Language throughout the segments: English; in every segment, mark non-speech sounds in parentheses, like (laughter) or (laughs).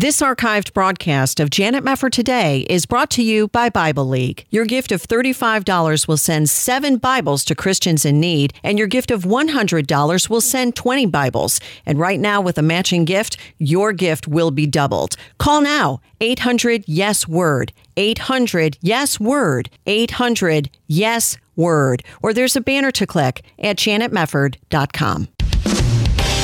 This archived broadcast of Janet Mefford Today is brought to you by Bible League. Your gift of $35 will send seven Bibles to Christians in need, and your gift of $100 will send 20 Bibles. And right now, with a matching gift, your gift will be doubled. Call now 800 Yes Word, 800 Yes Word, 800 Yes Word, or there's a banner to click at janetmefford.com.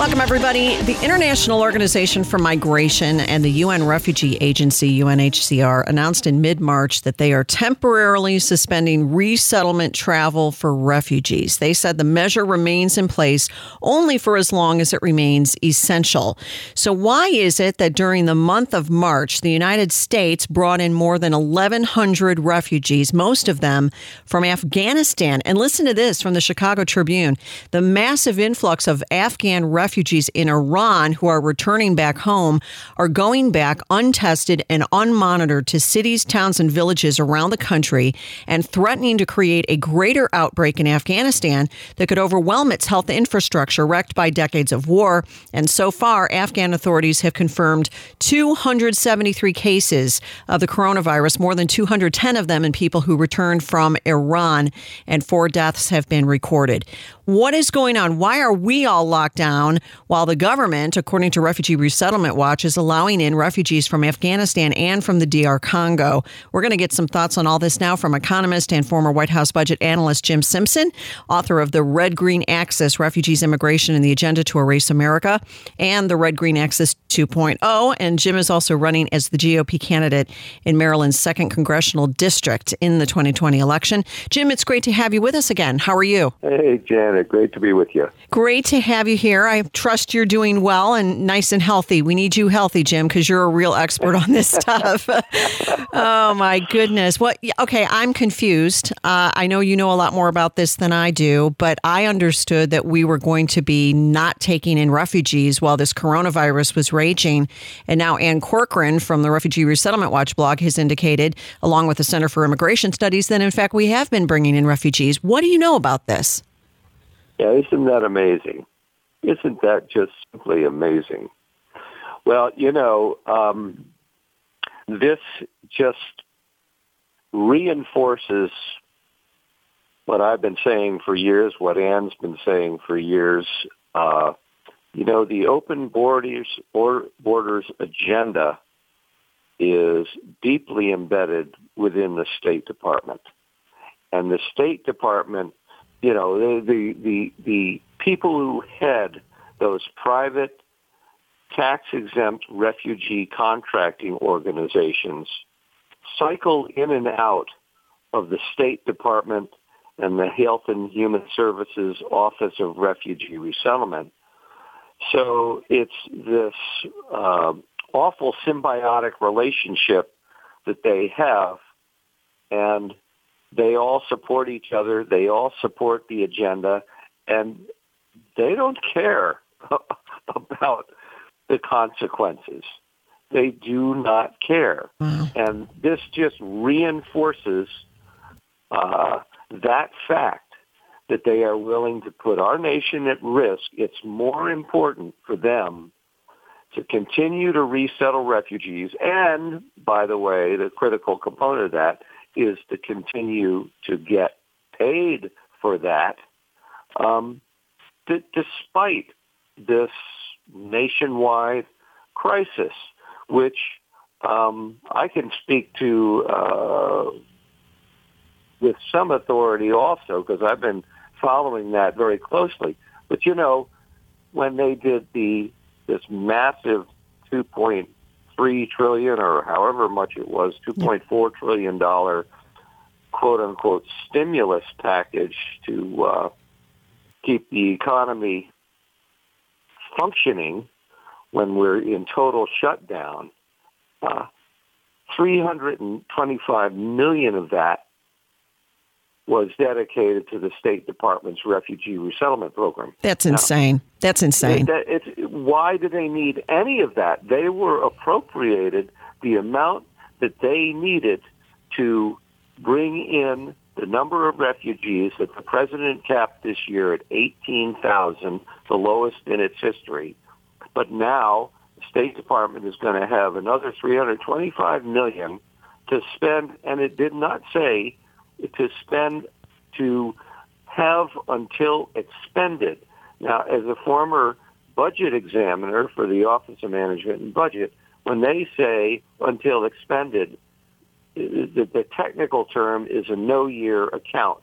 Welcome, everybody. The International Organization for Migration and the UN Refugee Agency, UNHCR, announced in mid March that they are temporarily suspending resettlement travel for refugees. They said the measure remains in place only for as long as it remains essential. So, why is it that during the month of March, the United States brought in more than 1,100 refugees, most of them from Afghanistan? And listen to this from the Chicago Tribune the massive influx of Afghan refugees refugees in Iran who are returning back home are going back untested and unmonitored to cities, towns, and villages around the country and threatening to create a greater outbreak in Afghanistan that could overwhelm its health infrastructure wrecked by decades of war. And so far, Afghan authorities have confirmed 273 cases of the coronavirus, more than 210 of them in people who returned from Iran, and four deaths have been recorded. What is going on? Why are we all locked down while the government, according to Refugee Resettlement Watch, is allowing in refugees from Afghanistan and from the DR Congo? We're going to get some thoughts on all this now from economist and former White House budget analyst Jim Simpson, author of the Red Green Axis Refugees, Immigration, and the Agenda to Erase America, and the Red Green Axis 2.0. And Jim is also running as the GOP candidate in Maryland's 2nd Congressional District in the 2020 election. Jim, it's great to have you with us again. How are you? Hey, Janet. Great to be with you. Great to have you here. I trust you're doing well and nice and healthy. We need you healthy, Jim, because you're a real expert on this (laughs) stuff. oh, my goodness. What? Okay, I'm confused. Uh, I know you know a lot more about this than I do, but I understood that we were going to be not taking in refugees while this coronavirus was raging. And now Ann Corcoran from the Refugee Resettlement Watch blog has indicated, along with the Center for Immigration Studies, that in fact we have been bringing in refugees. What do you know about this? Yeah, isn't that amazing? Isn't that just simply amazing? Well, you know, um, this just reinforces what I've been saying for years, what Ann's been saying for years. Uh, you know, the open borders, or borders agenda is deeply embedded within the State Department. And the State Department you know, the, the, the, the people who head those private tax exempt refugee contracting organizations cycle in and out of the State Department and the Health and Human Services Office of Refugee Resettlement. So it's this uh, awful symbiotic relationship that they have. And they all support each other. They all support the agenda, and they don't care (laughs) about the consequences. They do not care. Wow. And this just reinforces uh, that fact that they are willing to put our nation at risk. It's more important for them to continue to resettle refugees. And, by the way, the critical component of that is to continue to get paid for that, um, d- despite this nationwide crisis, which um, I can speak to uh, with some authority also because I've been following that very closely. But you know, when they did the this massive two point three trillion or however much it was, two point four trillion dollar quote unquote stimulus package to uh, keep the economy functioning when we're in total shutdown. Uh, 325 million of that was dedicated to the State Department's refugee resettlement program. That's insane. Now, That's insane. It, it, why do they need any of that? They were appropriated the amount that they needed to bring in the number of refugees that the president capped this year at 18,000, the lowest in its history. But now the State Department is going to have another 325 million to spend, and it did not say to spend to have until expended. Now, as a former budget examiner for the Office of Management and Budget, when they say until expended, the, the technical term is a no-year account.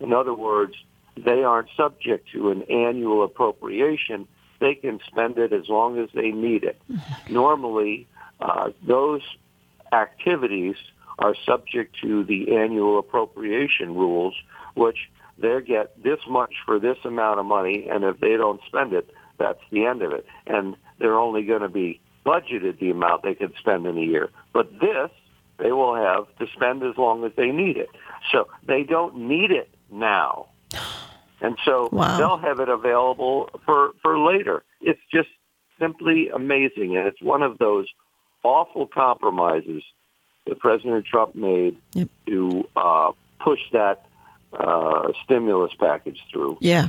In other words, they aren't subject to an annual appropriation. They can spend it as long as they need it. Normally, uh, those activities are subject to the annual appropriation rules, which they get this much for this amount of money, and if they don't spend it, that's the end of it. And they're only going to be budgeted the amount they can spend in a year. But this, they will have to spend as long as they need it. So they don't need it now. And so (sighs) wow. they'll have it available for, for later. It's just simply amazing. And it's one of those awful compromises that President Trump made yep. to uh, push that uh, stimulus package through. Yeah.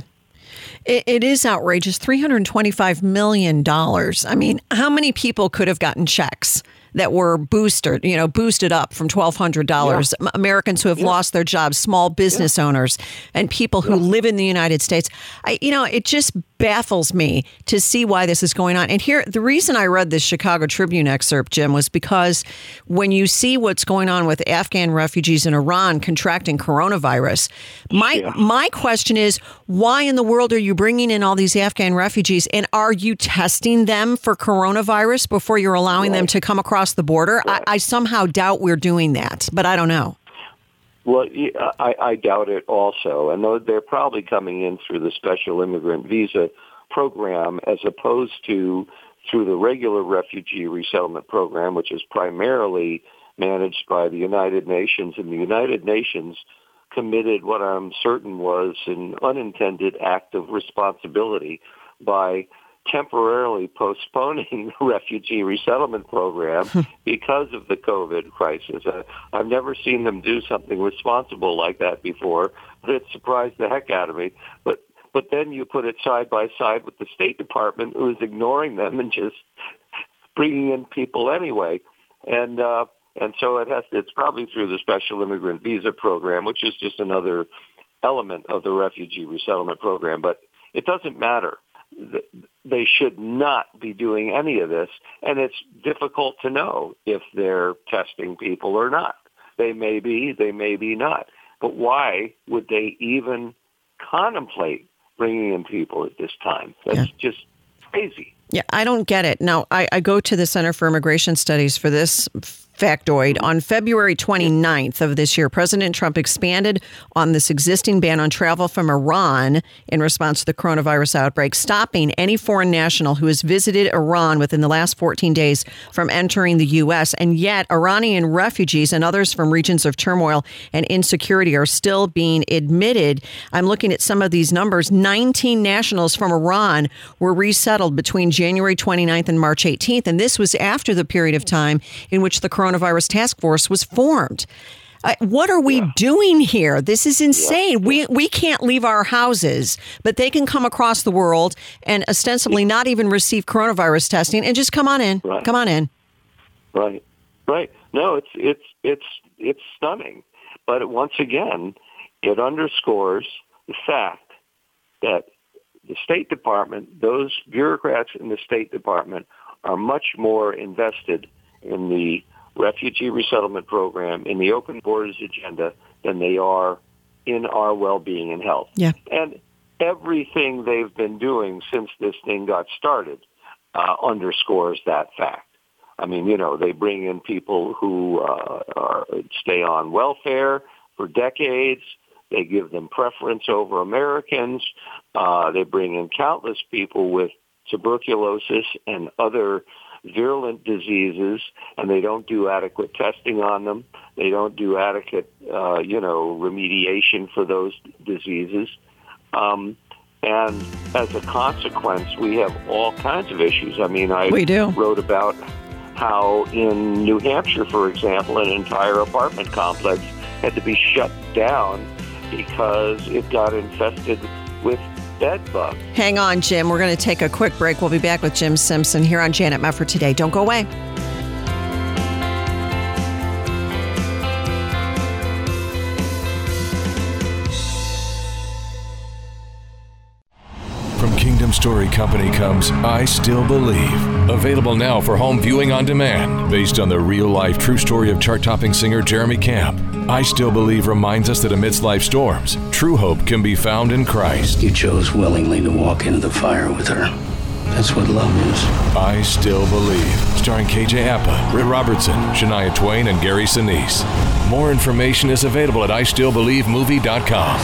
It, it is outrageous. $325 million. I mean, how many people could have gotten checks? that were boosted, you know, boosted up from twelve hundred dollars. Yeah. Americans who have yeah. lost their jobs, small business yeah. owners, and people who live in the United States. I, you know, it just baffles me to see why this is going on. And here, the reason I read this Chicago Tribune excerpt, Jim, was because when you see what's going on with Afghan refugees in Iran contracting coronavirus, my yeah. my question is, why in the world are you bringing in all these Afghan refugees, and are you testing them for coronavirus before you're allowing right. them to come across the border? Right. I, I somehow doubt we're doing that, but I don't know. Well, I, I doubt it also. And they're probably coming in through the special immigrant visa program as opposed to through the regular refugee resettlement program, which is primarily managed by the United Nations. And the United Nations committed what I'm certain was an unintended act of responsibility by temporarily postponing (laughs) the refugee resettlement program (laughs) because of the COVID crisis. Uh, I've never seen them do something responsible like that before, but it surprised the heck out of me. But but then you put it side by side with the State Department, who is ignoring them and just (laughs) bringing in people anyway, and uh, and so it has. It's probably through the Special Immigrant Visa Program, which is just another element of the refugee resettlement program. But it doesn't matter they should not be doing any of this. And it's difficult to know if they're testing people or not. They may be, they may be not. But why would they even contemplate bringing in people at this time? That's yeah. just crazy. Yeah, I don't get it. Now, I, I go to the Center for Immigration Studies for this factoid. On February 29th of this year, President Trump expanded on this existing ban on travel from Iran in response to the coronavirus outbreak, stopping any foreign national who has visited Iran within the last 14 days from entering the U.S. And yet, Iranian refugees and others from regions of turmoil and insecurity are still being admitted. I'm looking at some of these numbers. 19 nationals from Iran were resettled between January 29th and March 18th. And this was after the period of time in which the coronavirus task force was formed. Uh, what are we yeah. doing here? This is insane. Yeah. We we can't leave our houses, but they can come across the world and ostensibly not even receive coronavirus testing and just come on in. Right. Come on in. Right. Right. No, it's it's it's it's stunning. But once again, it underscores the fact that the State Department, those bureaucrats in the State Department are much more invested in the refugee resettlement program, in the open borders agenda than they are in our well-being and health. Yeah. And everything they've been doing since this thing got started uh, underscores that fact. I mean, you know, they bring in people who uh, are, stay on welfare for decades. They give them preference over Americans. Uh, they bring in countless people with tuberculosis and other virulent diseases, and they don't do adequate testing on them. They don't do adequate, uh, you know, remediation for those diseases. Um, and as a consequence, we have all kinds of issues. I mean, I We do. wrote about how in New Hampshire, for example, an entire apartment complex had to be shut down because it got infested with bed bugs. Hang on, Jim. We're going to take a quick break. We'll be back with Jim Simpson here on Janet Mefford today. Don't go away. From Kingdom Story Company comes I Still Believe. Available now for home viewing on demand. Based on the real life true story of chart topping singer Jeremy Camp. I Still Believe reminds us that amidst life's storms, true hope can be found in Christ. You chose willingly to walk into the fire with her. That's what love is. I Still Believe. Starring KJ Apa, Britt Robertson, Shania Twain, and Gary Sinise. More information is available at istillbelievemovie.com.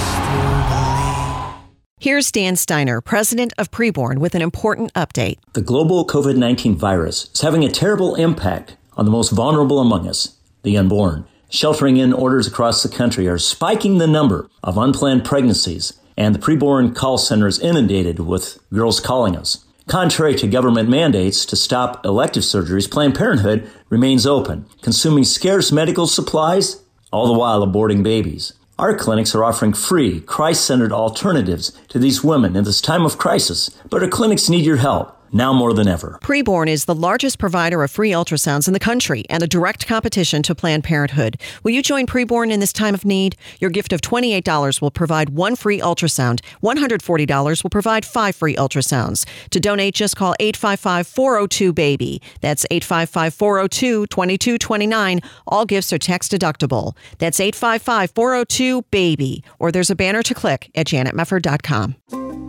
Here's Dan Steiner, president of Preborn, with an important update. The global COVID 19 virus is having a terrible impact on the most vulnerable among us, the unborn. Sheltering in orders across the country are spiking the number of unplanned pregnancies, and the preborn call center is inundated with girls calling us. Contrary to government mandates to stop elective surgeries, Planned Parenthood remains open, consuming scarce medical supplies, all the while aborting babies. Our clinics are offering free, Christ centered alternatives to these women in this time of crisis, but our clinics need your help now more than ever. Preborn is the largest provider of free ultrasounds in the country and a direct competition to Planned Parenthood. Will you join Preborn in this time of need? Your gift of $28 will provide one free ultrasound. $140 will provide five free ultrasounds. To donate, just call 855-402-BABY. That's 855-402-2229. All gifts are tax deductible. That's 855-402-BABY. Or there's a banner to click at janetmefford.com.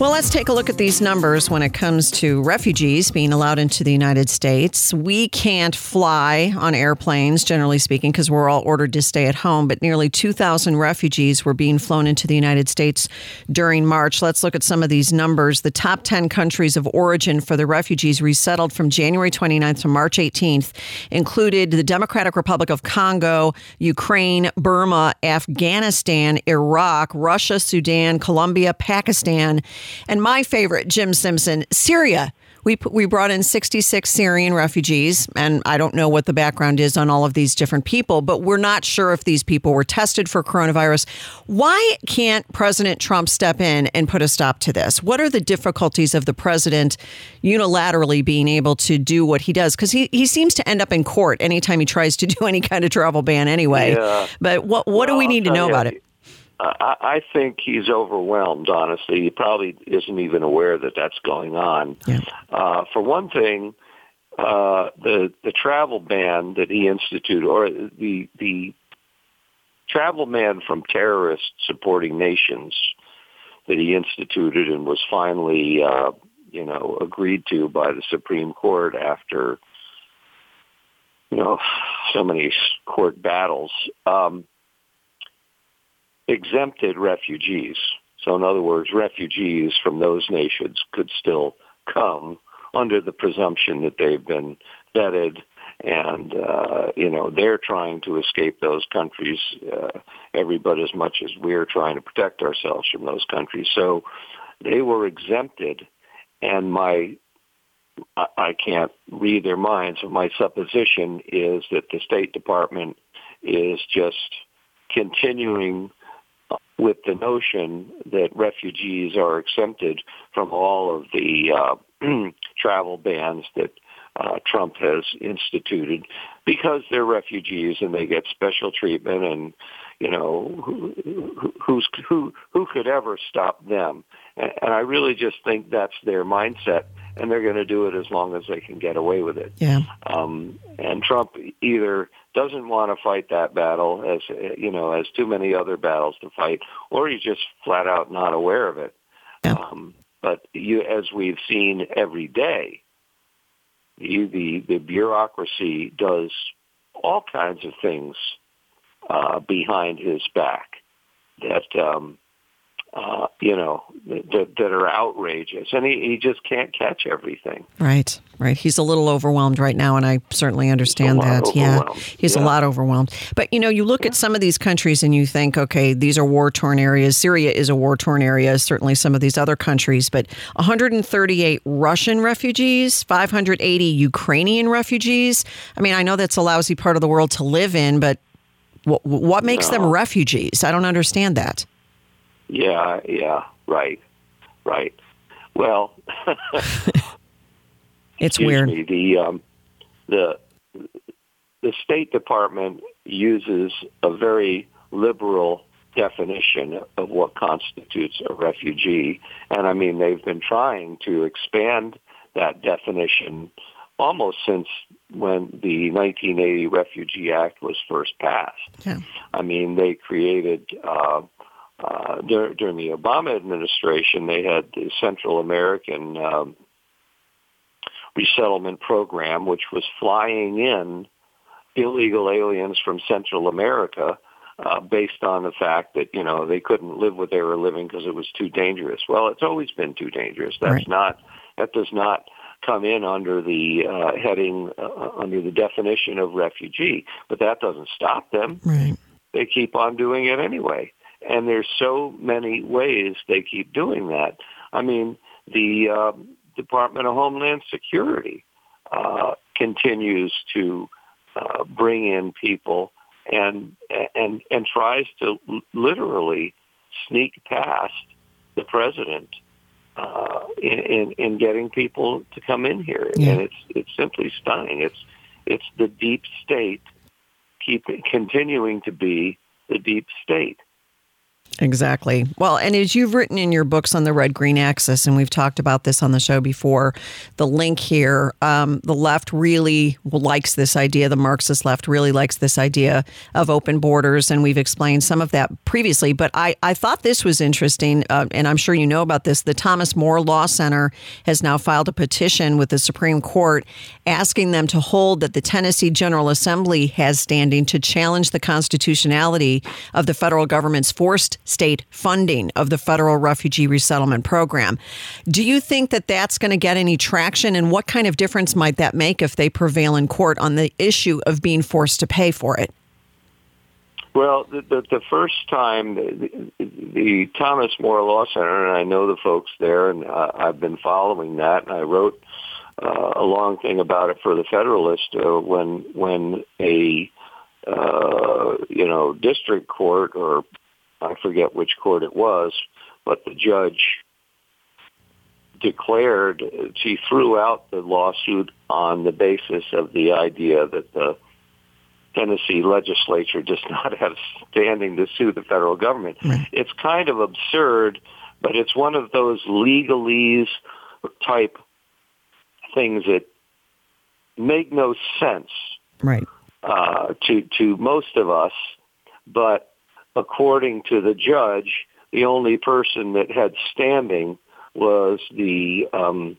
Well, let's take a look at these numbers when it comes to refugees being allowed into the United States. We can't fly on airplanes, generally speaking, because we're all ordered to stay at home, but nearly 2,000 refugees were being flown into the United States during March. Let's look at some of these numbers. The top 10 countries of origin for the refugees resettled from January 29th to March 18th included the Democratic Republic of Congo, Ukraine, Burma, Afghanistan. Iraq, Russia, Sudan, Colombia, Pakistan, and my favorite, Jim Simpson, Syria. We, we brought in 66 Syrian refugees, and I don't know what the background is on all of these different people, but we're not sure if these people were tested for coronavirus. Why can't President Trump step in and put a stop to this? What are the difficulties of the president unilaterally being able to do what he does? Because he, he seems to end up in court anytime he tries to do (laughs) any kind of travel ban anyway. Yeah. But what, what do we need to know about it? Uh, I, I think he's overwhelmed. Honestly, he probably isn't even aware that that's going on. Yeah. Uh, for one thing, uh, the the travel ban that he instituted, or the the travel ban from terrorist supporting nations that he instituted and was finally, uh, you know, agreed to by the Supreme Court after, you know, so many court battles. Um, exempted refugees. So in other words, refugees from those nations could still come under the presumption that they've been vetted and, uh, you know, they're trying to escape those countries, uh, every but as much as we're trying to protect ourselves from those countries. So they were exempted and my I I can't read their minds, but my supposition is that the State Department is just continuing with the notion that refugees are exempted from all of the uh, (clears throat) travel bans that uh, Trump has instituted because they're refugees and they get special treatment and you know, who, who's who who could ever stop them? And, I really just think that's their mindset, and they're going to do it as long as they can get away with it. Yeah. Um, and Trump either doesn't want to fight that battle, as you know, as too many other battles to fight, or he's just flat out not aware of it. Yeah. Um, but you, as we've seen every day, the, the the bureaucracy does all kinds of things uh, behind his back that um, uh, you know that, that are outrageous, and he, he just can't catch everything. Right, right. He's a little overwhelmed right now, and I certainly understand that. Yeah, he's Yeah. a lot overwhelmed. But you know, you look at some of these countries and you think, okay, these are war torn areas. Syria is a war torn area. Certainly, some of these other countries, but 138 Russian refugees, 580 Ukrainian refugees. I mean, I know that's a lousy part of the world to live in, but what, what makes them refugees? I don't understand that. Yeah, yeah, right, right. Well, (laughs) It's weird. me, the um, the the State Department uses a very liberal definition of what constitutes a refugee, and I mean they've been trying to expand that definition almost since when the 1980 Refugee Act was first passed. Yeah. I mean, they created uh, uh, dur- during the Obama administration, they had the Central American um, resettlement program, which was flying in illegal aliens from Central America uh, based on the fact that you know they couldn't live where they were living because it was too dangerous. Well, it's always been too dangerous. That's Right. not that does not come in under the uh, heading uh, under the definition of refugee, but that doesn't stop them Right. they keep on doing it anyway. And there's so many ways they keep doing that. I mean, the um, Department of Homeland Security uh, continues to uh, bring in people and and and tries to literally sneak past the president uh, in, in in getting people to come in here, Yeah. and it's it's simply stunning. It's it's the deep state keep continuing to be the deep state. Exactly. Well, and as you've written in your books on the red green axis, and we've talked about this on the show before, the link here, um, the left really likes this idea. The Marxist left really likes this idea of open borders, and we've explained some of that previously. But I, I thought this was interesting, uh, and I'm sure you know about this. The Thomas More Law Center has now filed a petition with the Supreme Court asking them to hold that the Tennessee General Assembly has standing to challenge the constitutionality of the federal government's forced state funding of the federal refugee resettlement program. Do you think that that's going to get any traction, and what kind of difference might that make if they prevail in court on the issue of being forced to pay for it? Well, the, the, the first time the, the, Thomas More Law Center, and I know the folks there, and uh, I've been following that, and I wrote uh, a long thing about it for the Federalist uh, when when a uh, you know district court or I forget which court it was, but the judge declared she threw out the lawsuit on the basis of the idea that the Tennessee legislature does (laughs) not have standing to sue the federal government. It's kind of absurd, but it's one of those legalese type things that make no sense Right. uh, to to most of us, but according to the judge, the only person that had standing was the um,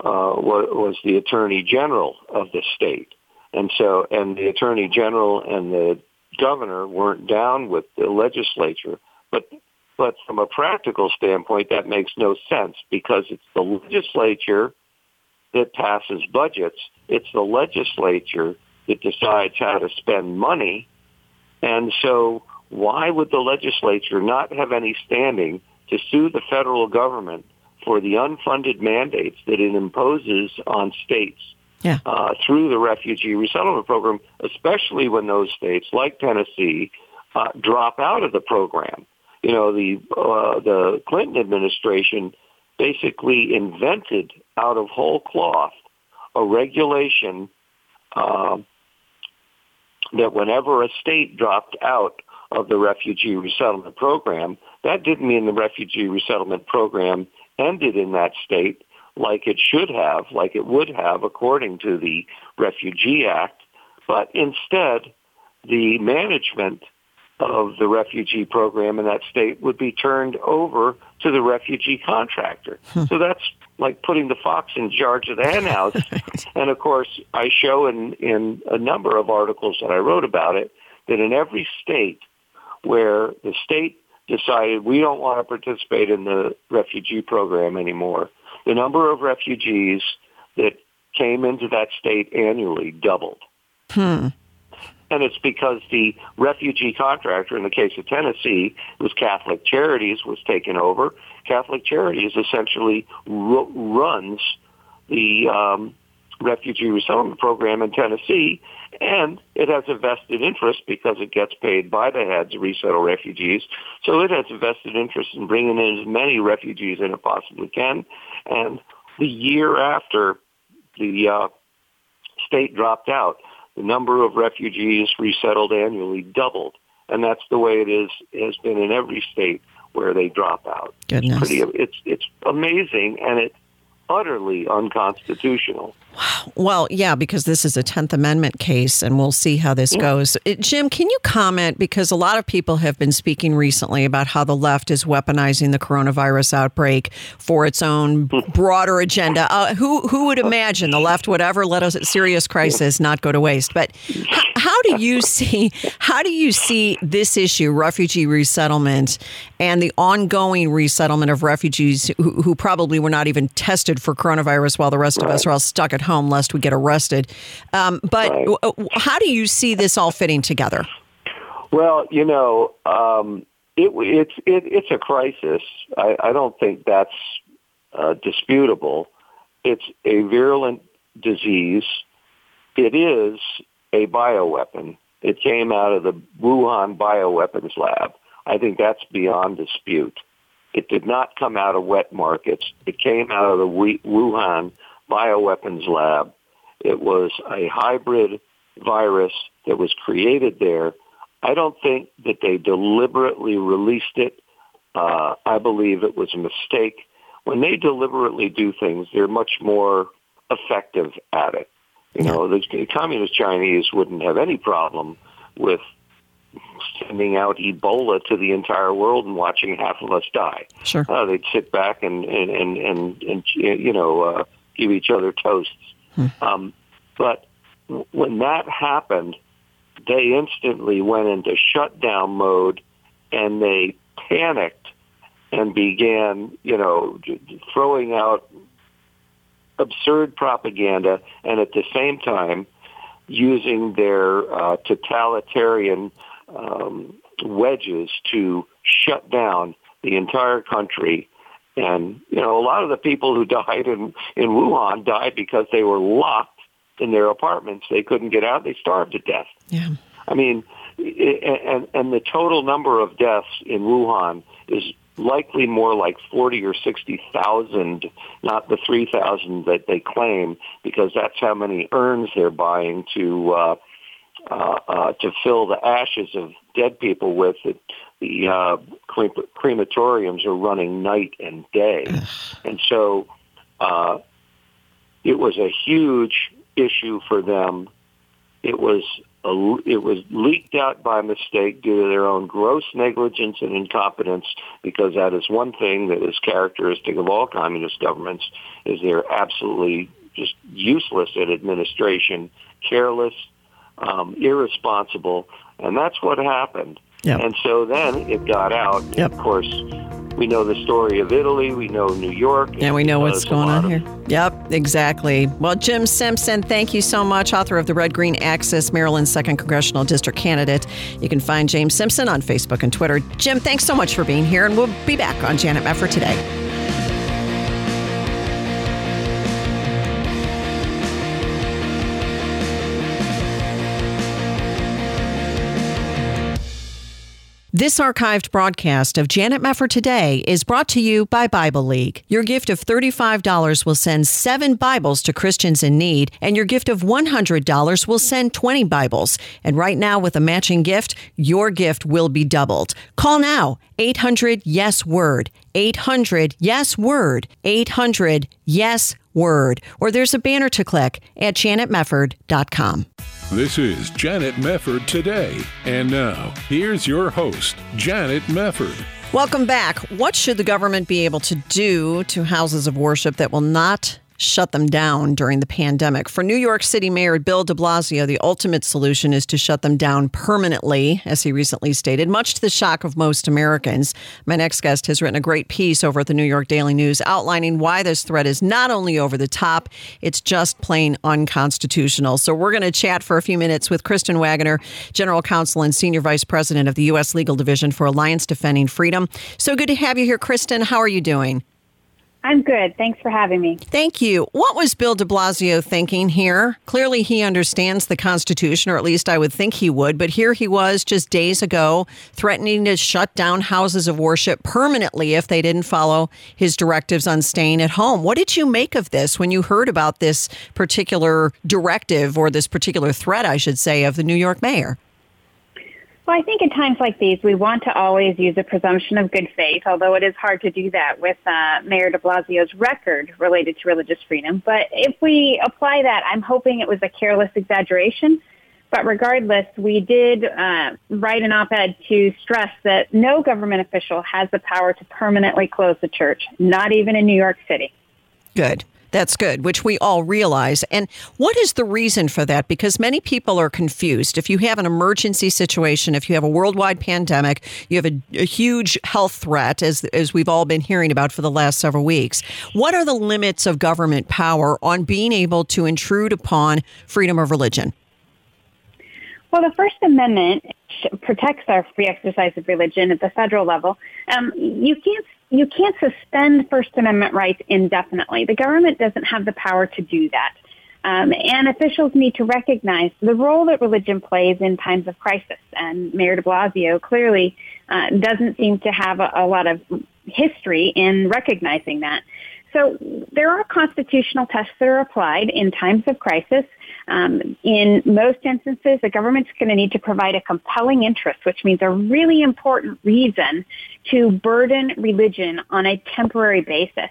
uh, wa- was the attorney general of the state, and so and the attorney general and the governor weren't down with the legislature, but but from a practical standpoint, that makes no sense because it's the legislature that passes budgets. It's the legislature that decides how to spend money. And so why would the legislature not have any standing to sue the federal government for the unfunded mandates that it imposes on states Yeah. uh, through the refugee resettlement program, especially when those states, like Tennessee, uh, drop out of the program. You know, the uh, the Clinton administration basically invented out of whole cloth a regulation um, that whenever a state dropped out of the refugee resettlement program. That didn't mean the refugee resettlement program ended in that state like it should have, like it would have according to the Refugee Act, but instead the management of the refugee program in that state would be turned over to the refugee contractor. Hmm. So that's like putting the fox in charge of the henhouse. (laughs) and of course, I show in, in a number of articles that I wrote about it that in every state where the state decided we don't want to participate in the refugee program anymore, the number of refugees that came into that state annually doubled. Hmm. And it's because the refugee contractor, in the case of Tennessee, was Catholic Charities, was taken over. Catholic Charities essentially r- runs the um, refugee resettlement program in Tennessee, and it has a vested interest because it gets paid by the heads to resettle refugees. So it has a vested interest in bringing in as many refugees as it possibly can. And the year after the uh, state dropped out, the number of refugees resettled annually doubled. And that's the way it is has been in every state where they drop out. Goodness. It's, pretty, it's, it's amazing, and it's utterly unconstitutional. Well, yeah, because this is a 10th Amendment case, and we'll see how this yeah. goes. Uh, Jim, can you comment? Because a lot of people have been speaking recently about how the left is weaponizing the coronavirus outbreak for its own (laughs) broader agenda. Uh, who, who would imagine the left would ever let a serious crisis not go to waste? But how, (laughs) how do you (laughs) see how do you see this issue, refugee resettlement, and the ongoing resettlement of refugees who, who probably were not even tested for coronavirus while the rest right. of us are all stuck at home lest we get arrested. Um, but right. how do you see this all fitting together? Well, you know, um, it, it's it, it's a crisis. I, I don't think that's uh, disputable. It's a virulent disease. It is a bioweapon. It came out of the Wuhan bioweapons lab. I think that's beyond dispute. It did not come out of wet markets. It came out of the Wuhan bioweapons lab. It was a hybrid virus that was created there. I don't think that they deliberately released it. Uh, I believe it was a mistake. When they deliberately do things, they're much more effective at it. You know, the communist Chinese wouldn't have any problem with sending out Ebola to the entire world and watching half of us die. Sure. Uh, they'd sit back and and and and, and you know uh, give each other toasts. Hmm. Um, but when that happened, they instantly went into shutdown mode and they panicked and began, you know, throwing out absurd propaganda and at the same time using their uh, totalitarian um, wedges to shut down the entire country and, you know, a lot of the people who (laughs) died in, in Wuhan died because they were locked in their apartments. They couldn't get out. They starved to death. Yeah. I mean, and, and the total number of deaths in Wuhan is likely more like 40 or 60,000, not the 3,000 that they claim, because that's how many urns they're buying to, uh, uh, uh, to fill the ashes of dead people with. It, the uh, crematoriums are running night and day, and so uh, it was a huge issue for them. It was it was leaked out by mistake due to their own gross negligence and incompetence because that is one thing that is characteristic of all communist governments is they're absolutely just useless at administration, careless, um, irresponsible, and that's what happened. Yep. And so then it got out. Yep. Of course, we know the story of Italy. We know New York. Yeah, we know uh, what's going on here. Yep, exactly. Well, Jim Simpson, thank you so much, author of the Red Green Axis, Maryland's 2nd Congressional District candidate. You can find James Simpson on Facebook and Twitter. Jim, thanks so much for being here, and we'll be back on Janet Mefford today. This archived broadcast of Janet Mefford Today is brought to you by Bible League. Your gift of $35 will send seven Bibles to Christians in need, and your gift of $100 will send 20 Bibles. And right now, with a matching gift, your gift will be doubled. Call now 800 Yes Word. 800 Yes Word. 800 Yes Word. Or there's a banner to click at janetmefford.com. This is Janet Mefford today. And now, here's your host, Janet Mefford. Welcome back. What should the government be able to do to houses of worship that will not shut them down during the pandemic. For New York City Mayor Bill de Blasio, the ultimate solution is to shut them down permanently, as he recently stated, much to the shock of most Americans. My next guest has written a great piece over at the New York Daily News outlining why this threat is not only over the top, it's just plain unconstitutional. So we're going to chat for a few minutes with Kristen Waggoner, General Counsel and Senior Vice President of the U.S. Legal Division for Alliance Defending Freedom. So good to have you here, Kristen. How are you doing? I'm good. Thanks for having me. Thank you. What was Bill de Blasio thinking here? Clearly, he understands the Constitution, or at least I would think he would. But here he was just days ago threatening to shut down houses of worship permanently if they didn't follow his directives on staying at home. What did you make of this when you heard about this particular directive or this particular threat, I should say, of the New York mayor? Well, I think in times like these, we want to always use a presumption of good faith, although it is hard to do that with uh, Mayor de Blasio's record related to religious freedom. But if we apply that, I'm hoping it was a careless exaggeration. But regardless, we did uh, write an op-ed to stress that no government official has the power to permanently close the church, not even in New York City. Good. That's good, which we all realize. And what is the reason for that? Because many people are confused. If you have an emergency situation, if you have a worldwide pandemic, you have a, a, huge health threat, as, as we've all been hearing about for the last several weeks. What are the limits of government power on being able to intrude upon freedom of religion? Well, the First Amendment protects our free exercise of religion at the federal level. Um, you can't you can't suspend First Amendment rights indefinitely. The government doesn't have the power to do that. Um, and officials need to recognize the role that religion plays in times of crisis. And Mayor de Blasio clearly uh, doesn't seem to have a, a lot of history in recognizing that. So there are constitutional tests that are applied in times of crisis. Um, in most instances, the government's going to need to provide a compelling interest, which means a really important reason to burden religion on a temporary basis.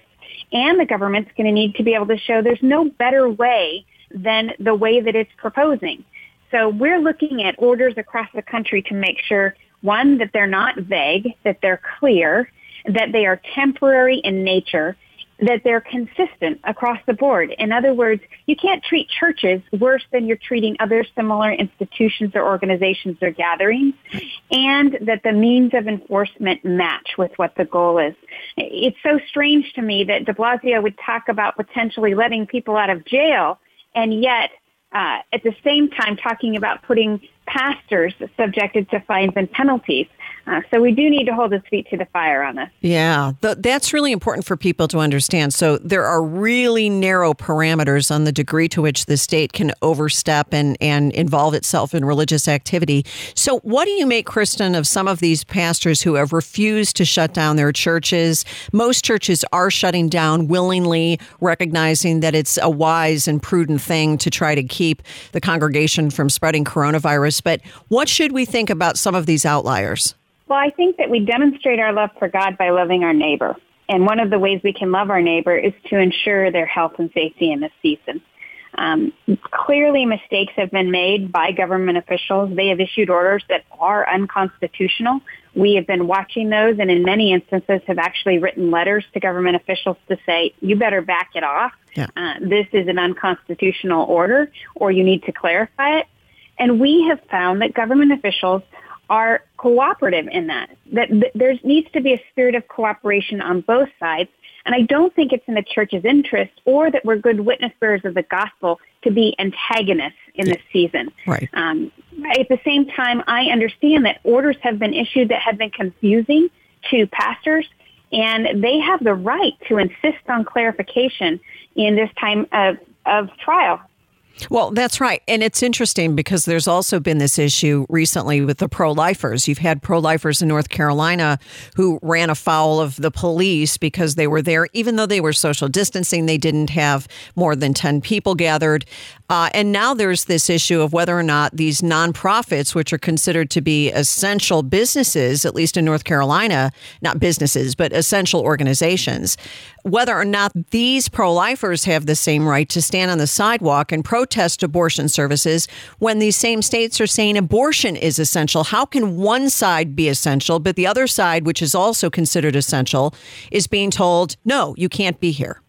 And the government's going to need to be able to show there's no better way than the way that it's proposing. So we're looking at orders across the country to make sure, one, that they're not vague, that they're clear, that they are temporary in nature, that they're consistent across the board. In other words, you can't treat churches worse than you're treating other similar institutions or organizations or gatherings, and that the means of enforcement match with what the goal is. It's so strange to me that de Blasio would talk about potentially letting people out of jail, and yet uh, at the same time talking about putting pastors subjected to fines and penalties. Uh, so we do need to hold his feet to the fire on this. Yeah, th- that's really important for people to understand. So there are really narrow parameters on the degree to which the state can overstep and, and involve itself in religious activity. So what do you make, Kristen, of some of these pastors who have refused to shut down their churches? Most churches are shutting down willingly, recognizing that it's a wise and prudent thing to try to keep the congregation from spreading coronavirus. But what should we think about some of these outliers? Well, I think that we demonstrate our love for God by loving our neighbor. And one of the ways we can love our neighbor is to ensure their health and safety in this season. Um, clearly, mistakes have been made by government officials. They have issued orders that are unconstitutional. We have been watching those and in many instances have actually written letters to government officials to say, you better back it off. Yeah. Uh, this is an unconstitutional order or you need to clarify it. And we have found that government officials are cooperative in that. That, that there needs to be a spirit of cooperation on both sides. And I don't think it's in the church's interest or that we're good witness bearers of the gospel to be antagonists in this season. Right. Um, at the same time, I understand that orders have been issued that have been confusing to pastors, and they have the right to insist on clarification in this time of, of trial Well, that's right. And it's interesting because there's also been this issue recently with the pro lifers. You've had pro lifers in North Carolina who ran afoul of the police because they were there, even though they were social distancing, they didn't have more than 10 people gathered. Uh, and now there's this issue of whether or not these nonprofits, which are considered to be essential businesses, at least in North Carolina, not businesses, but essential organizations, whether or not these pro lifers have the same right to stand on the sidewalk and protest abortion services when these same states are saying abortion is essential. How can one side be essential, but the other side, which is also considered essential, is being told, no, you can't be here?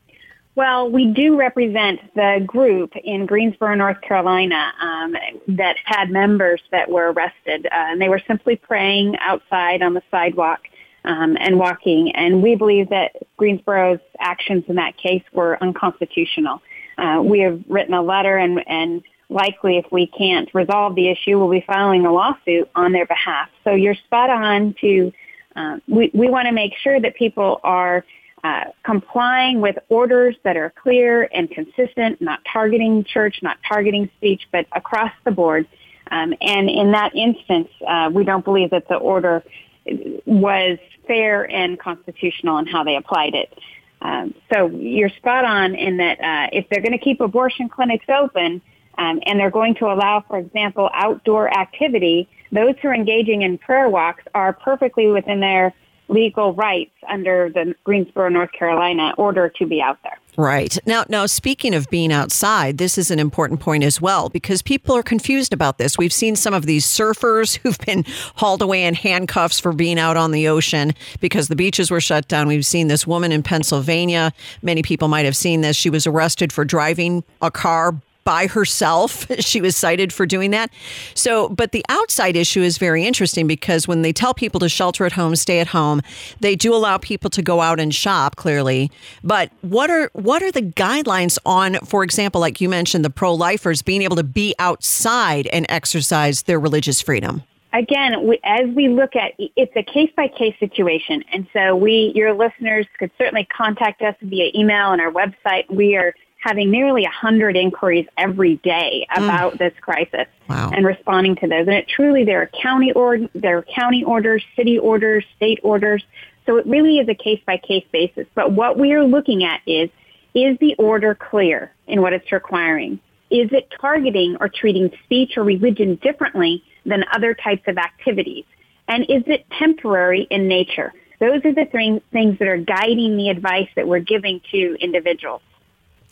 Well, we do represent the group in Greensboro, North Carolina, um, that had members that were arrested, uh, and they were simply praying outside on the sidewalk um, and walking. And we believe that Greensboro's actions in that case were unconstitutional. Uh, we have written a letter, and, and likely, if we can't resolve the issue, we'll be filing a lawsuit on their behalf. So you're spot on to. Uh, we we want to make sure that people are uh, complying with orders that are clear and consistent, not targeting church, not targeting speech, but across the board. Um, and in that instance, uh, we don't believe that the order was fair and constitutional in how they applied it. Um, so you're spot on in that uh, if they're going to keep abortion clinics open um, and they're going to allow, for example, outdoor activity, those who are engaging in prayer walks are perfectly within their legal rights under the Greensboro, North Carolina order to be out there. Right. Now now speaking of being outside, this is an important point as well because people are confused about this. We've seen some of these surfers (laughs) who've been hauled away in handcuffs for being out on the ocean because the beaches were shut down. We've seen this woman in Pennsylvania. Many people might have seen this. She was arrested for driving a car by herself. (laughs) She was cited for doing that. So, but the outside issue is very interesting because when they tell people to shelter at home, stay at home, they do allow people to go out and shop clearly. But what are what are the guidelines on, for example, like you mentioned, the pro-lifers being able to be outside and exercise their religious freedom? Again, we, as we look at it's a case by case situation, and so we, your listeners, could certainly contact us via email and our website. We are having nearly 100 inquiries every day mm. about mm. this crisis wow. and responding to those. And it truly, there are county or there are county orders, city orders, state orders. So it really is a case by case basis. But what we are looking at is, is the order clear in what it's requiring? Is it targeting or treating speech or religion differently than other types of activities? And is it temporary in nature? Those are the th- things that are guiding the advice that we're giving to individuals.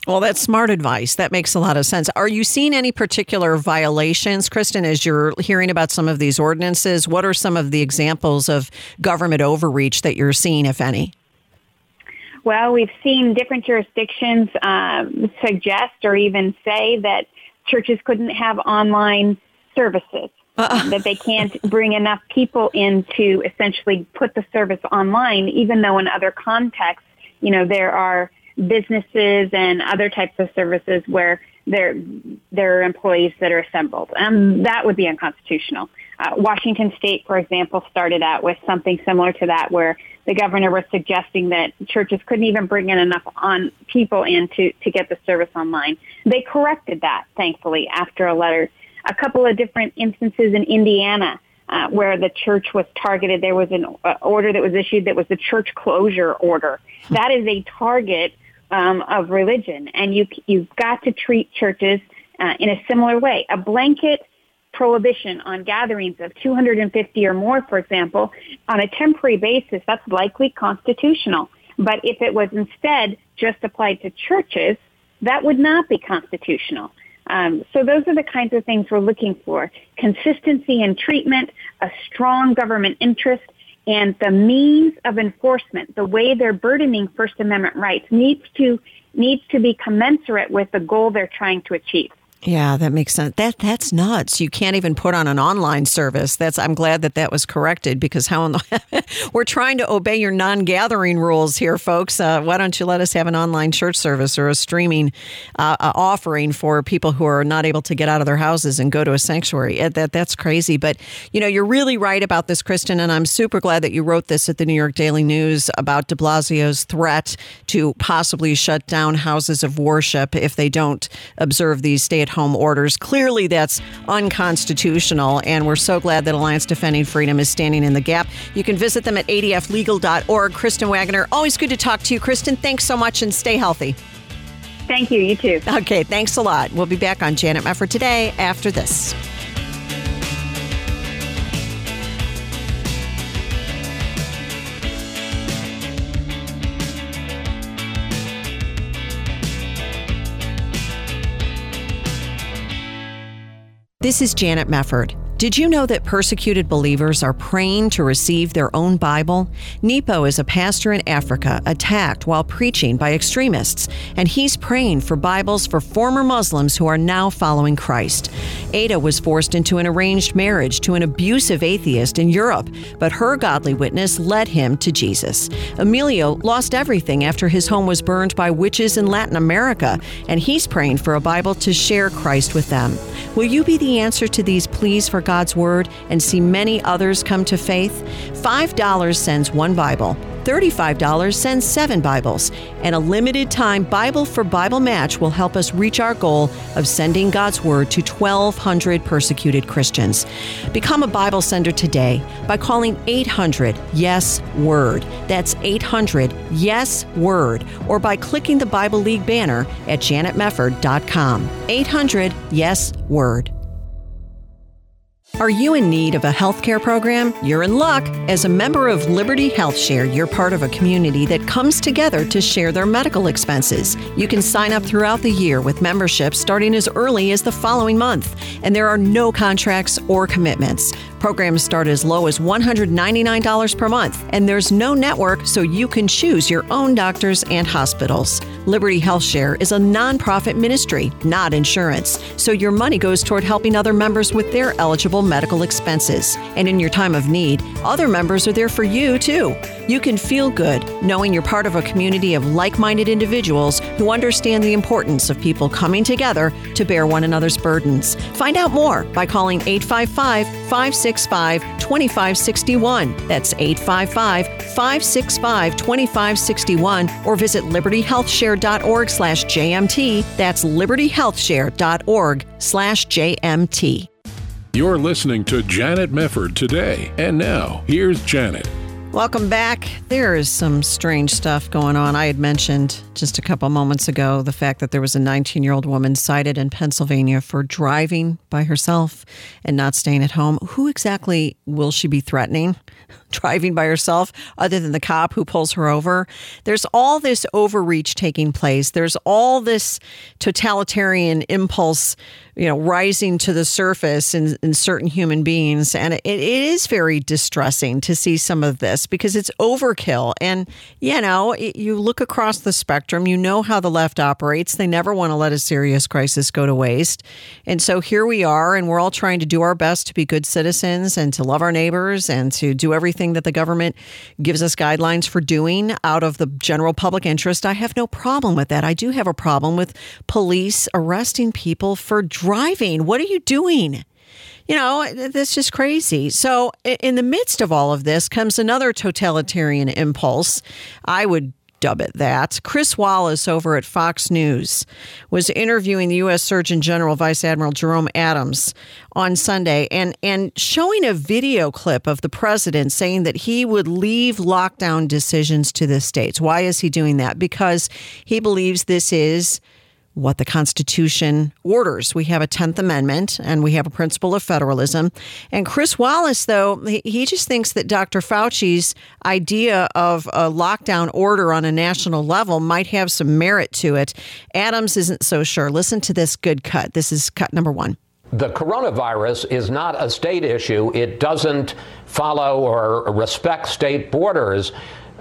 Well, that's smart advice. That makes a lot of sense. Are you seeing any particular violations, Kristen, as you're hearing about some of these ordinances? What are some of the examples of government overreach that you're seeing, if any? Well, we've seen different jurisdictions um, suggest or even say that churches couldn't have online services, uh-uh. that they can't bring enough people in to essentially put the service online, even though in other contexts, you know, there are businesses and other types of services where there there are employees that are assembled. Um, that would be unconstitutional. Uh, Washington State, for example, started out with something similar to that, where the governor was suggesting that churches couldn't even bring in enough on people in to to get the service online. They corrected that, thankfully, after a letter. A couple of different instances in Indiana. Uh, where the church was targeted, there was an uh, order that was issued that was the church closure order. That is a target um, of religion, and you you've got to treat churches uh, in a similar way. A blanket prohibition on gatherings of 250 or more, for example, on a temporary basis, that's likely constitutional. But if it was instead just applied to churches, that would not be constitutional. Um, so those are the kinds of things we're looking for. Consistency in treatment, a strong government interest, and the means of enforcement, the way they're burdening First Amendment rights needs to needs to be commensurate with the goal they're trying to achieve. Yeah, that makes sense. That that's nuts. You can't even put on an online service. That's I'm glad that that was corrected because how in the (laughs) we're trying to obey your non-gathering rules here, folks. Uh, why don't you let us have an online church service or a streaming uh, uh, offering for people who are not able to get out of their houses and go to a sanctuary? That that's crazy. But you know, you're really right about this, Kristen, and I'm super glad that you wrote this at the New York Daily News about De Blasio's threat to possibly shut down houses of worship if they don't observe these stay-at home orders. Clearly, that's unconstitutional, and we're so glad that Alliance Defending Freedom is standing in the gap. You can visit them at adflegal.org. Kristen Waggoner, always good to talk to you. Kristen, thanks so much and stay healthy. Thank you. You too. Okay, thanks a lot. We'll be back on Janet Mefford today after this. This is Janet Mefford. Did you know that persecuted believers are praying to receive their own Bible? Nepo is a pastor in Africa attacked while preaching by extremists, and he's praying for Bibles for former Muslims who are now following Christ. Ada was forced into an arranged marriage to an abusive atheist in Europe, but her godly witness led him to Jesus. Emilio lost everything after his home was burned by witches in Latin America, and he's praying for a Bible to share Christ with them. Will you be the answer to these pleas for God's Word and see many others come to faith? $5 sends one Bible. $35 sends seven Bibles, and a limited time Bible for Bible match will help us reach our goal of sending God's Word to 1,200 persecuted Christians. Become a Bible sender today by calling 800 Yes Word. That's 800 Yes Word, or by clicking the Bible League banner at janetmefford.com. 800 Yes Word. Are you in need of a healthcare program? You're in luck. As a member of Liberty Health Share, you're part of a community that comes together to share their medical expenses. You can sign up throughout the year with membership starting as early as the following month, and there are no contracts or commitments. Programs start as low as $199 per month, and there's no network, so you can choose your own doctors and hospitals. Liberty Health Share is a nonprofit ministry, not insurance, so your money goes toward helping other members with their eligible medical expenses. And in your time of need, other members are there for you too. You can feel good knowing you're part of a community of like minded individuals who understand the importance of people coming together to bear one another's burdens. Find out more by calling 855 565 2561. That's 855 565 2561 or visit libertyhealthshare.org slash JMT. That's libertyhealthshare.org slash JMT. You're listening to Janet Mefford today. And now, here's Janet. Welcome back. There is some strange stuff going on. I had mentioned just a couple moments ago the fact that there was a 19 year old woman cited in Pennsylvania for driving by herself and not staying at home. Who exactly will she be threatening? Driving by herself, other than the cop who pulls her over. There's all this overreach taking place. There's all this totalitarian impulse you know, rising to the surface in, in certain human beings. And it, it is very distressing to see some of this because it's overkill. And, you know, it, you look across the spectrum, you know how the left operates. They never want to let a serious crisis go to waste. And so here we are, and we're all trying to do our best to be good citizens and to love our neighbors and to do everything that the government gives us guidelines for doing out of the general public interest. I have no problem with that. I do have a problem with police arresting people for driving. What are you doing? You know, that's just crazy. So, in the midst of all of this comes another totalitarian impulse. I would dub it that. Chris Wallace over at Fox News was interviewing the U.S. Surgeon General Vice Admiral Jerome Adams on Sunday and, and showing a video clip of the president saying that he would leave lockdown decisions to the states. Why is he doing that? Because he believes this is what the Constitution orders. We have a 10th Amendment and we have a principle of federalism. And Chris Wallace, though, he just thinks that Dr. Fauci's idea of a lockdown order on a national level might have some merit to it. Adams isn't so sure. Listen to this good cut. This is cut number one. The coronavirus is not a state issue. It doesn't follow or respect state borders.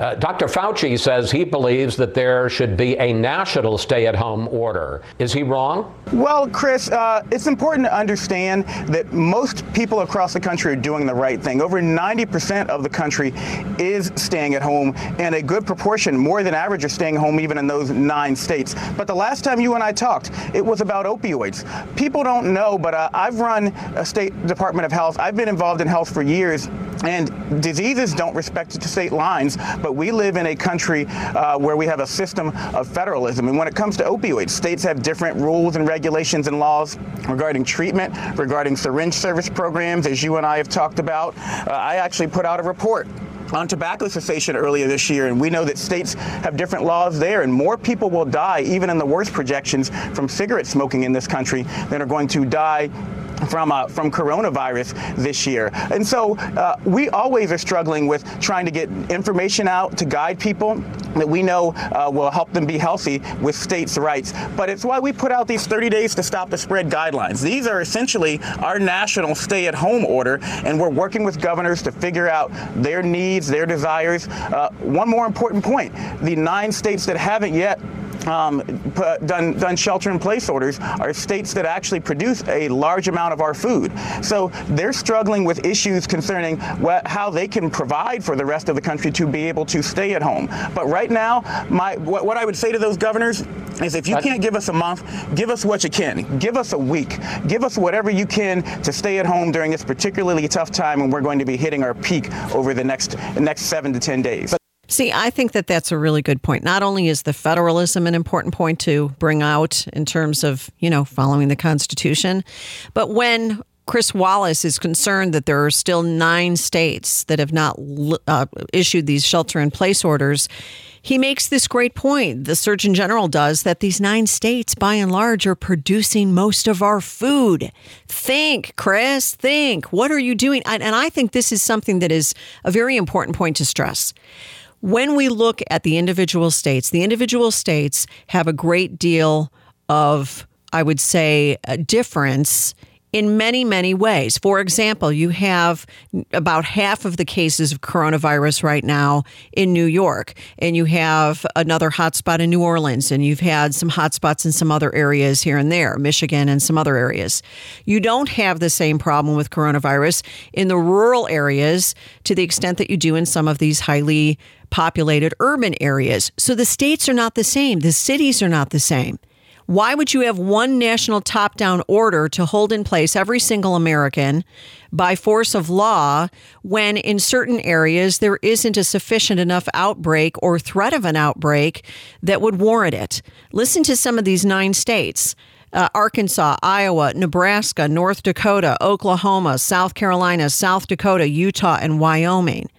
Uh, Dr. Fauci says he believes that there should be a national stay at home order. Is he wrong? Well, Chris, uh, it's important to understand that most people across the country are doing the right thing. Over 90% of the country is staying at home, and a good proportion, more than average, are staying home even in those nine states. But the last time you and I talked, it was about opioids. People don't know, but uh, I've run a state Department of Health. I've been involved in health for years, and diseases don't respect state lines, but we live in a country uh, where we have a system of federalism. And when it comes to opioids, states have different rules and regulations and laws regarding treatment, regarding syringe service programs, as you and I have talked about. Uh, I actually put out a report on tobacco cessation earlier this year, and we know that states have different laws there, and more people will die, even in the worst projections, from cigarette smoking in this country than are going to die from uh, from coronavirus this year. And so uh, we always are struggling with trying to get information out to guide people that we know uh, will help them be healthy with states' rights. But it's why we put out these 30 days to stop the spread guidelines. These are essentially our national stay-at-home order, and we're working with governors to figure out their needs, their desires. Uh, one more important point: the nine states that haven't yet um, done, done shelter in place orders are states that actually produce a large amount of our food. So they're struggling with issues concerning what, how they can provide for the rest of the country to be able to stay at home. But right now, my, what, what I would say to those governors is if you can't give us a month, give us what you can. Give us a week. Give us whatever you can to stay at home during this particularly tough time when we're going to be hitting our peak over the next next seven to ten days. See, I think that that's a really good point. Not only is the federalism an important point to bring out in terms of, you know, following the Constitution, but when Chris Wallace is concerned that there are still nine states that have not uh, issued these shelter in place orders. He makes this great point. The Surgeon General does that these nine states, by and large, are producing most of our food. Think, Chris, think. What are you doing? And I think this is something that is a very important point to stress when we look at the individual states, the individual states have a great deal of, I would say, a difference in many, many ways. For example, you have about half of the cases of coronavirus right now in New York, and you have another hotspot in New Orleans, and you've had some hotspots in some other areas here and there, Michigan and some other areas. You don't have the same problem with coronavirus in the rural areas to the extent that you do in some of these highly populated urban areas. So the states are not the same, the cities are not the same. Why would you have one national top down order to hold in place every single American by force of law when in certain areas there isn't a sufficient enough outbreak or threat of an outbreak that would warrant it? Listen to some of these nine states. Uh, Arkansas, Iowa, Nebraska, North Dakota, Oklahoma, South Carolina, South Dakota, Utah, and Wyoming.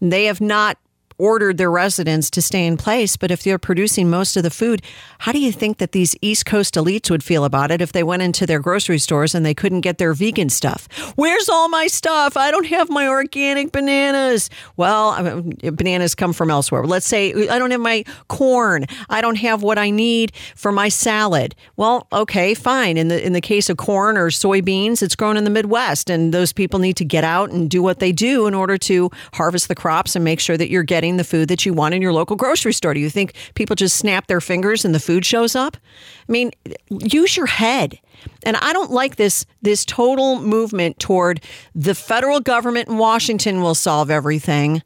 They have not ordered their residents to stay in place. But if they're producing most of the food, how do you think that these East Coast elites would feel about it if they went into their grocery stores and they couldn't get their vegan stuff? Where's all my stuff? I don't have my organic bananas. Well, I mean, bananas come from elsewhere. Let's say I don't have my corn. I don't have what I need for my salad. Well, okay, fine. In the in the case of corn or soybeans, it's grown in the Midwest, and those people need to get out and do what they do in order to harvest the crops and make sure that you're getting getting the food that you want in your local grocery store? Do you think people just snap their fingers and the food shows up? I mean, use your head. And I don't like this this total movement toward the federal government in Washington will solve everything.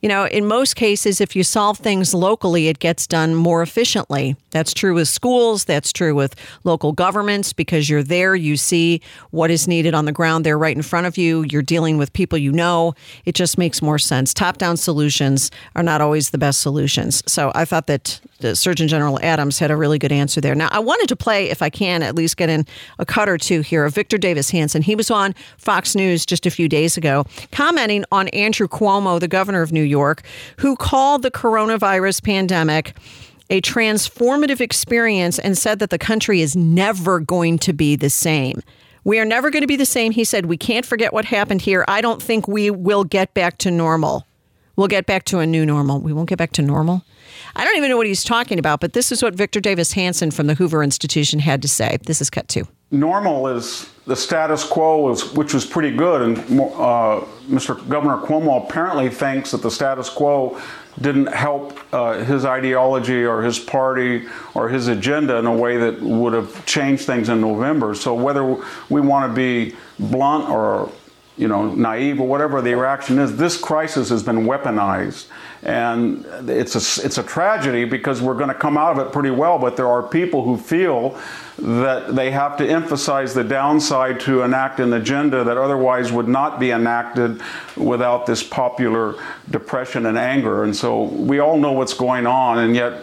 You know, in most cases, if you solve things locally, it gets done more efficiently. That's true with schools. That's true with local governments because you're there, you see what is needed on the ground there right in front of you. You're dealing with people you know. It just makes more sense. Top down solutions are not always the best solutions. So I thought that the Surgeon General Adams had a really good answer there. Now, I wanted to play, if I can, at least get in a cut or two here of Victor Davis Hanson. He was on Fox News just a few days ago commenting on Andrew Cuomo, the governor of New York, who called the coronavirus pandemic a transformative experience and said that the country is never going to be the same. We are never going to be the same. He said, We can't forget what happened here. I don't think we will get back to normal. We'll get back to a new normal. We won't get back to normal. I don't even know what he's talking about, but this is what Victor Davis Hanson from the Hoover Institution had to say. This is cut two. Normal is the status quo, is, which was pretty good, and uh, Mr. Governor Cuomo apparently thinks that the status quo didn't help uh, his ideology or his party or his agenda in a way that would have changed things in November. So whether we want to be blunt or you know, naive or whatever the reaction is, this crisis has been weaponized. And it's a, it's a tragedy because we're going to come out of it pretty well, but there are people who feel that they have to emphasize the downside to enact an agenda that otherwise would not be enacted without this popular depression and anger. And so we all know what's going on, and yet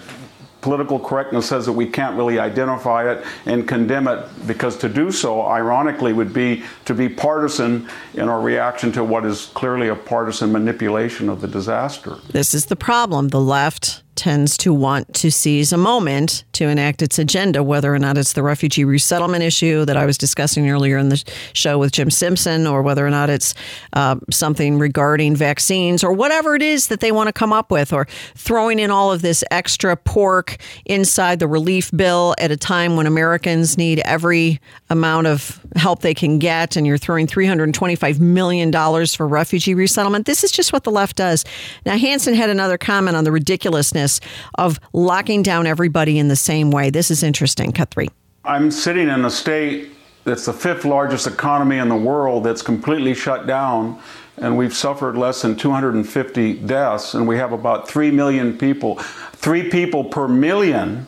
political correctness says that we can't really identify it and condemn it because to do so, ironically, would be to be partisan in our reaction to what is clearly a partisan manipulation of the disaster. This is the problem. The left tends to want to seize a moment to enact its agenda, whether or not it's the refugee resettlement issue that I was discussing earlier in the show with Jim Simpson, or whether or not it's uh, something regarding vaccines, or whatever it is that they want to come up with, or throwing in all of this extra pork inside the relief bill at a time when Americans need every amount of help they can get, and you're throwing $325 million for refugee resettlement. This is just what the left does. Now, Hanson had another comment on the ridiculousness of locking down everybody in the same way. This is interesting. Cut three. I'm sitting in a state that's the fifth largest economy in the world that's completely shut down and we've suffered less than 250 deaths, and we have about 3 million people, three people per million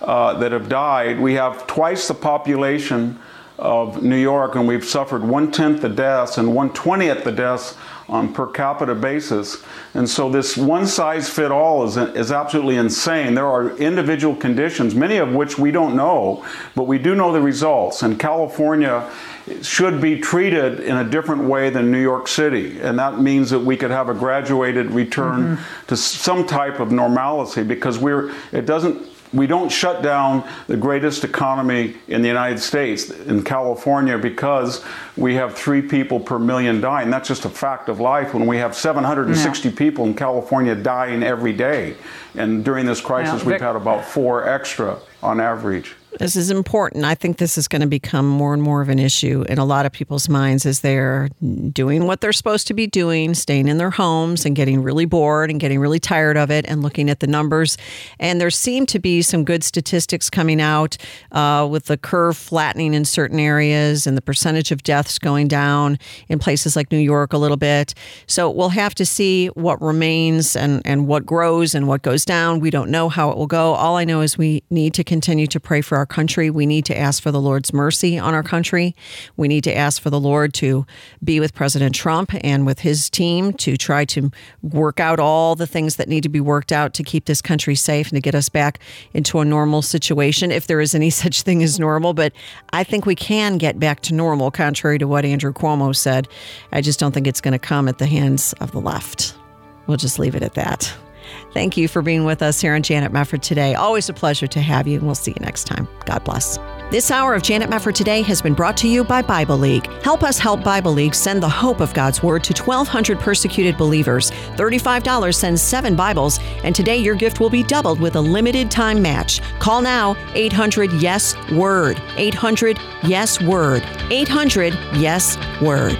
uh, that have died. We have twice the population of New York, and we've suffered one tenth the deaths and one twentieth the deaths on per capita basis. And so this one size fit all is, is absolutely insane. There are individual conditions, many of which we don't know, but we do know the results. And California should be treated in a different way than New York City. And that means that we could have a graduated return mm-hmm. to some type of normalcy because we're, it doesn't we don't shut down the greatest economy in the United States, in California, because we have three people per million dying. That's just a fact of life when we have 760 yeah. people in California dying every day. And during this crisis, yeah. we've had about four extra on average. This is important. I think this is going to become more and more of an issue in a lot of people's minds as they're doing what they're supposed to be doing, staying in their homes and getting really bored and getting really tired of it and looking at the numbers. And there seem to be some good statistics coming out uh, with the curve flattening in certain areas and the percentage of deaths going down in places like New York a little bit. So we'll have to see what remains and, and what grows and what goes down. We don't know how it will go. All I know is we need to continue to pray for our country. We need to ask for the Lord's mercy on our country. We need to ask for the Lord to be with President Trump and with his team to try to work out all the things that need to be worked out to keep this country safe and to get us back into a normal situation, if there is any (laughs) such thing as normal. But I think we can get back to normal, contrary to what Andrew Cuomo said. I just don't think it's going to come at the hands of the left. We'll just leave it at that. Thank you for being with us here on Janet Mefford today. Always a pleasure to have you, and we'll see you next time. God bless. This hour of Janet Mefford Today has been brought to you by Bible League. Help us help Bible League send the hope of God's Word to 1,200 persecuted believers. $35 sends seven Bibles, and today your gift will be doubled with a limited time match. Call now 800 Yes Word. 800 Yes Word. 800 Yes Word.